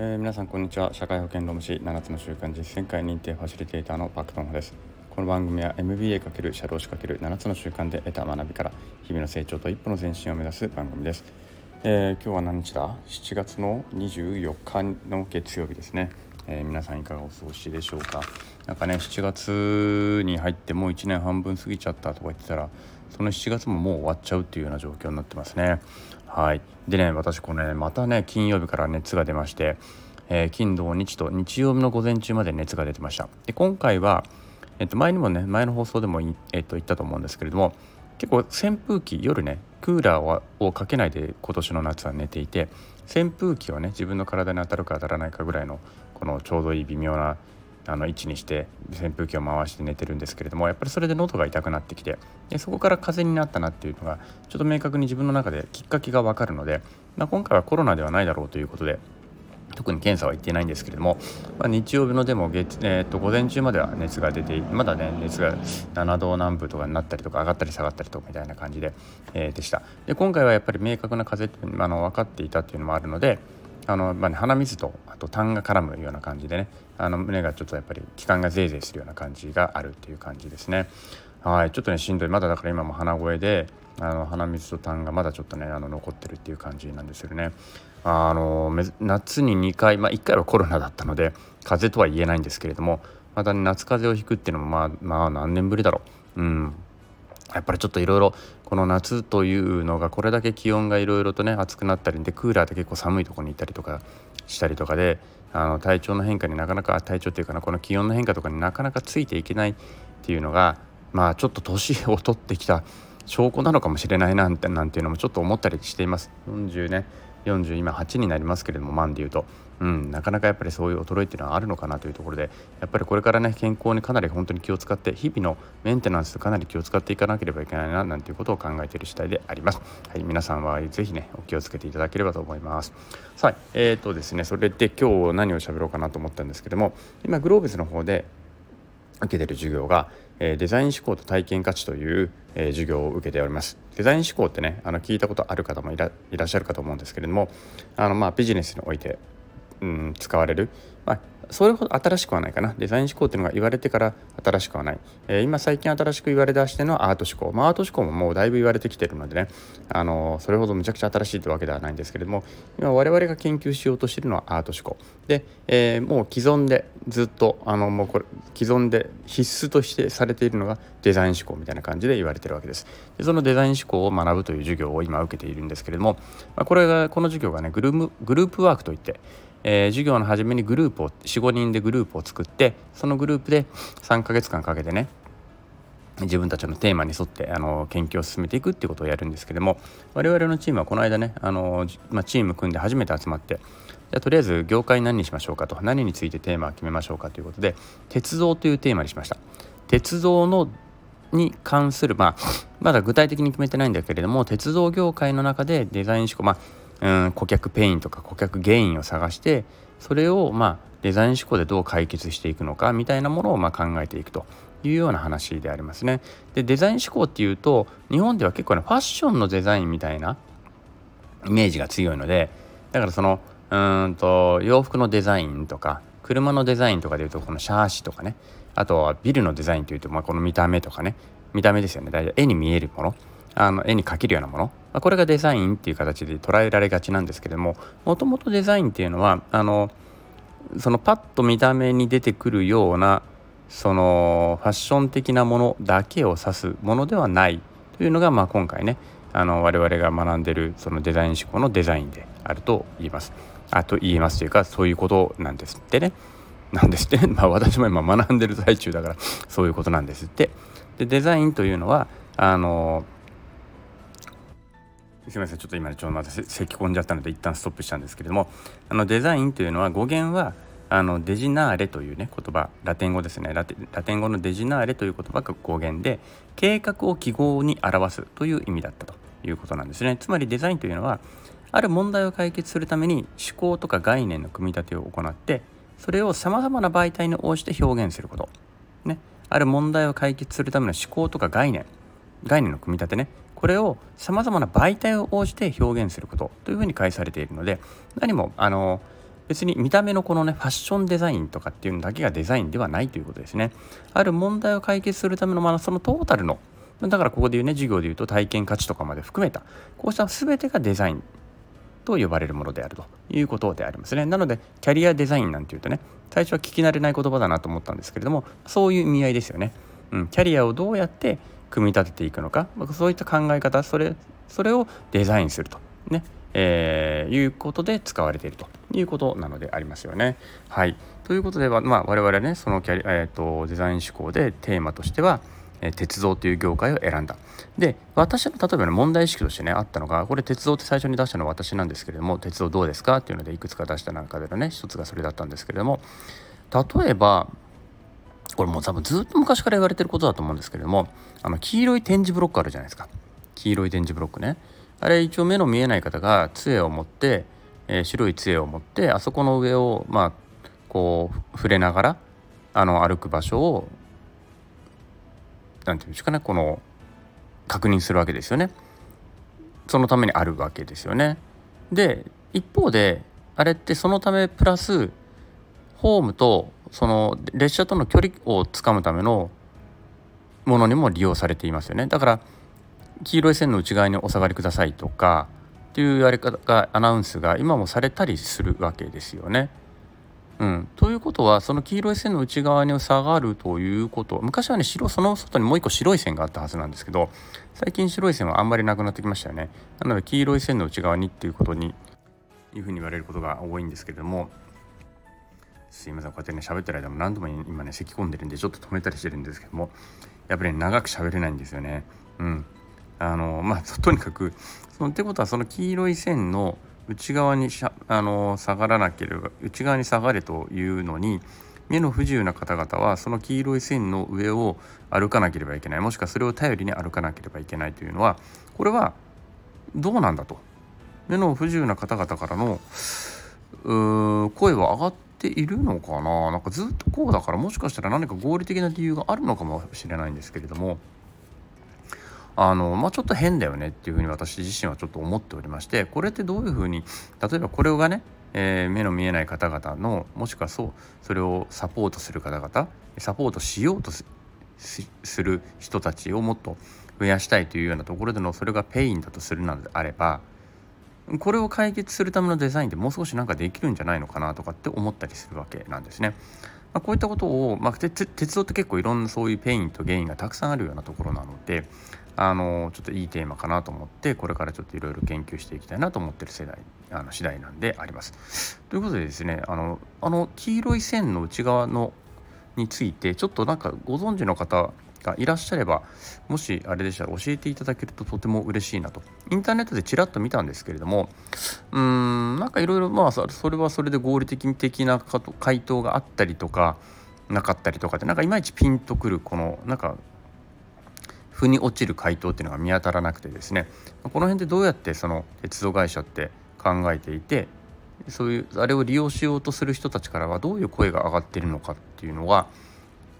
えー皆さんこんにちは。社会保険労務士7つの習慣実践会認定ファシリテーターのパクトンホです。この番組は MBA× 社労士 ×7 つの習慣で得た学びから日々の成長と一歩の前進を目指す番組です、えー今日は何日だ？7月の24日の月曜日ですね、えー皆さんいかがお過ごしでしょうか？なんかね7月に入ってもう1年半分過ぎちゃったとか言ってたらその7月ももう終わっちゃうっていうような状況になってますね。はい。でね私これねまたね金曜日から熱が出まして、えー金土日と日曜日の午前中まで熱が出てました。で今回は、えっと、前にもね前の放送でも、えっと、言ったと思うんですけれども結構扇風機夜ねクーラーをかけないで今年の夏は寝ていて扇風機をね自分の体に当たるか当たらないかぐらいのこのちょうどいい微妙なあの位置にして扇風機を回して寝てるんですけれどもやっぱりそれで喉が痛くなってきてでそこから風邪になったなっていうのがちょっと明確に自分の中できっかけが分かるので、まあ、今回はコロナではないだろうということで特に検査は行ってないんですけれども、まあ、日曜日のでも月、えー、と午前中までは熱が出てまだね熱が7度南部とかになったりとか上がったり下がったりとかみたいな感じで,、えーでした。で今回はやっぱり明確な風邪ってあの分かっていたっていうのもあるのであの、まあね、鼻水とと痰が絡むような感じでね。あの胸がちょっとやっぱり気管がゼーゼーするような感じがあるっていう感じですね。はいちょっとねしんどい。まだだから今も鼻声であの鼻水と痰がまだちょっとねあの残ってるっていう感じなんですよね。あの夏に2回、まあ、1回はコロナだったので風邪とは言えないんですけれどもまた、ね、夏風邪をひくっていうのもまあまあ何年ぶりだろう。うん。やっぱりちょっといろいろこの夏というのがこれだけ気温がいろいろとね暑くなったりでクーラーで結構寒いところに行ったりとかしたりとかであの体調の変化になかなか体調っていうかなこの気温の変化とかになかなかついていけないっていうのがまあちょっと年を取ってきた証拠なのかもしれないなんてなんていうのもちょっと思ったりしています。40ね40今8になりますけれども万で言うと、うん、なかなかやっぱりそういう衰えっていうのはあるのかなというところでやっぱりこれからね健康にかなり本当に気を使って日々のメンテナンスかなり気を使っていかなければいけないななんていうことを考えている次第であります。はい、皆さんはぜひねお気をつけていただければと思います。さあえー、とですねそれで今日何を喋ろうかなと思ったんですけども今グローブスの方で受けてる授業が、えーデザイン思考と体験価値という、えー授業を受けておりますデザイン思考ってねあの聞いたことある方もいらいらっしゃるかと思うんですけれどもあの、まあ、ビジネスにおいて、うん、使われる、まあ、それほど新しくはないかな。デザイン思考っていうのが言われてから新しくはない、えー今最近新しく言われだしてのアート思考、まあ、アート思考ももうだいぶ言われてきてるのでね。あのそれほどむちゃくちゃ新しいってわけではないんですけれども今我々が研究しようとしてるのはアート思考。で、えーもう既存でずっとあのもうこれ既存で必須としてされているのがデザイン思考みたいな感じで言われてるわけです。でそのデザイン思考を学ぶという授業を今受けているんですけれども、まあ、これがこの授業がねグループグループワークといってえー授業の初めにグループを45人でグループを作ってそのグループで3ヶ月間かけてね自分たちのテーマに沿ってあの研究を進めていくっていうことをやるんですけども我々のチームはこの間ねあの、まあ、チーム組んで初めて集まってじゃとりあえず業界何にしましょうかと何についてテーマを決めましょうかということで鉄道というテーマにしました。鉄道のに関する、まあ、まだ具体的に決めてないんだけれども鉄道業界の中でデザイン思考、まあ、うん顧客 pain とか顧客 gain を探してそれを、まあ、デザイン思考でどう解決していくのかみたいなものをまあ考えていくというような話でありますね。でデザイン思考っていうと日本では結構ねファッションのデザインみたいなイメージが強いのでだからそのうんと洋服のデザインとか車のデザインとかでいうとこのシャーシとかねあとはビルのデザインというと、まあ、この見た目とかね見た目ですよね大体絵に見えるものあの絵に描けるようなもの、まあ、これがデザインっていう形で捉えられがちなんですけれどももともとデザインっていうのはあのそのパッと見た目に出てくるようなそのファッション的なものだけを指すものではないというのが、まあ、今回ねあの我々が学んでるそのデザイン思考のデザインであると言います。あと言いますというかそういうことなんですってね。なんですって、まあ、私も今学んでる最中だからそういうことなんですって。でデザインというのはあのすみませんちょっと今ちょっとまたせ咳き込んじゃったので一旦ストップしたんですけれどもあのデザインというのは語源はあのデジナーレというね言葉ラテン語ですね。ラテラテン語のデジナーレという言葉が語源で計画を記号に表すという意味だったということなんですね。つまりデザインというのはある問題を解決するために思考とか概念の組み立てを行ってそれをさまざまな媒体に応じて表現すること、ね、ある問題を解決するための思考とか概念。概念の組み立てね。これをさまざまな媒体を応じて表現することというふうに返されているので何もあの別に見た目のこのねファッションデザインとかっていうのだけがデザインではないということですねある問題を解決するためのまあそのトータルのだからここで言うね授業で言うと体験価値とかまで含めたこうした全てがデザインと呼ばれるものであるということでありますね。なのでキャリアデザインなんていうとね最初は聞き慣れない言葉だなと思ったんですけれどもそういう意味合いですよね。うん、キャリアをどうやって組み立てていくのか？そういった考え方それそれをデザインすると。ね、えー、いうことで使われていると。いうことなのでありますよね。はい。ということで、まあ、我々ねそのキャリ、えーとデザイン思考でテーマとしてはえ鉄道という業界を選んだ。で私の例えばね問題意識としてねあったのがこれ鉄道って最初に出したのは私なんですけれども鉄道どうですか？っていうのでいくつか出した中でのね一つがそれだったんですけれども例えばこれもう多分ずっと昔から言われてることだと思うんですけれどもあの黄色い点字ブロックあるじゃないですか黄色い点字ブロックねあれ一応目の見えない方が杖を持って、えー、白い杖を持ってあそこの上をまあこう触れながらあの歩く場所を何て言うんですかねこの確認するわけですよね。そのためにあるわけですよね。で一方であれってそのためプラスホームとその列車との距離をつかむためのものにも利用されていますよね。だから黄色い線の内側にお下がりくださいとかっていうやり方がアナウンスが今もされたりするわけですよね。うん、ということはその黄色い線の内側に下がるということ昔はね白その外にもう一個白い線があったはずなんですけど最近白い線はあんまりなくなってきましたよねなので黄色い線の内側にっていうことにいうふうに言われることが多いんですけれどもすいません。こうやってね喋ってる間も何度も今ね咳き込んでるんでちょっと止めたりしてるんですけどもやっぱり、ね、長く喋れないんですよね。うん。あのまあとにかくそのってことはその黄色い線の内側にしゃあの下がらなければ内側に下がれというのに目の不自由な方々はその黄色い線の上を歩かなければいけない。もしくはそれを頼りに歩かなければいけないというのはこれはどうなんだと。目の不自由な方々からの声は上がってているのかな？なんかずっとこうだからもしかしたら何か合理的な理由があるのかもしれないんですけれども。あの、まあ、ちょっと変だよねっていうふうに私自身はちょっと思っておりましてこれってどういうふうに例えばこれがね、えー、目の見えない方々のもしくはそうそれをサポートする方々サポートしようとする人たちをもっと増やしたいというようなところでのそれが pain だとするのであればこれを解決するためのデザインでもう少しなんかできるんじゃないのかなとかって思ったりするわけなんですね。まあ、こういったことを、まあ、鉄道って結構いろんなそういう pain と gain がたくさんあるようなところなのであのちょっといいテーマかなと思ってこれからちょっといろいろ研究していきたいなと思ってる世代あの次第なんであります。ということでですねあのあの黄色い線の内側のについてちょっとなんかご存知の方がいらっしゃればもしあれでしたら教えていただけるととても嬉しいなと。インターネットでちらっと見たんですけれどもうーんなんかいろいろまあそれはそれで合理的的な回答があったりとかなかったりとかでなんかいまいちピンとくるこのなんか腑に落ちる回答っていうのが見当たらなくてですね。この辺でどうやってその鉄道会社って考えていてそういうあれを利用しようとする人たちからはどういう声が上がっているのかっていうのは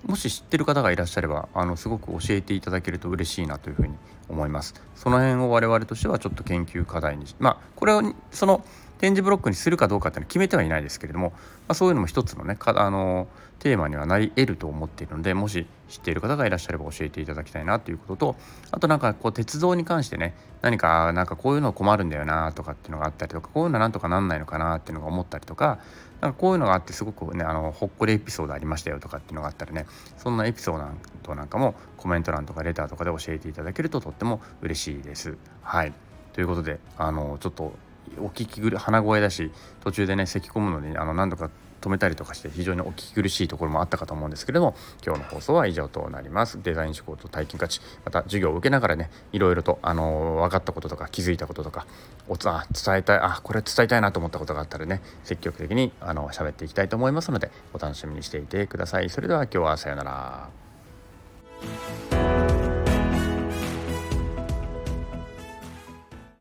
もし知ってる方がいらっしゃればあのすごく教えていただけると嬉しいなというふうに思います。その辺を我々としてはちょっと研究課題にまあこれをその展示ブロックにするかどうかっていうのは決めてはいないですけれども、まあ、そういうのも一つのねあのテーマにはなり得ると思っているのでもし知っている方がいらっしゃれば教えていただきたいなということとあとなんかこう鉄道に関してね何かなんかこういうの困るんだよなとかっていうのがあったりとかこういうのなんとかなんないのかなっていうのが思ったりとかなんかこういうのがあってすごくねあのほっこりエピソードありましたよとかっていうのがあったらねそんなエピソードなんかもコメント欄とかレターとかで教えていただけるととっても嬉しいです。はいということであのちょっとお聞き苦鼻声だし途中でね咳き込むのにあの何度か止めたりとかして非常にお聞き苦しいところもあったかと思うんですけれども今日の放送は以上となります。デザイン思考と体験価値また授業を受けながらねいろいろとあの分かったこととか気づいたこととかおつあ伝えたいあこれ伝えたいなと思ったことがあったらね積極的にあの喋っていきたいと思いますのでお楽しみにしていてください。それでは今日はさようなら。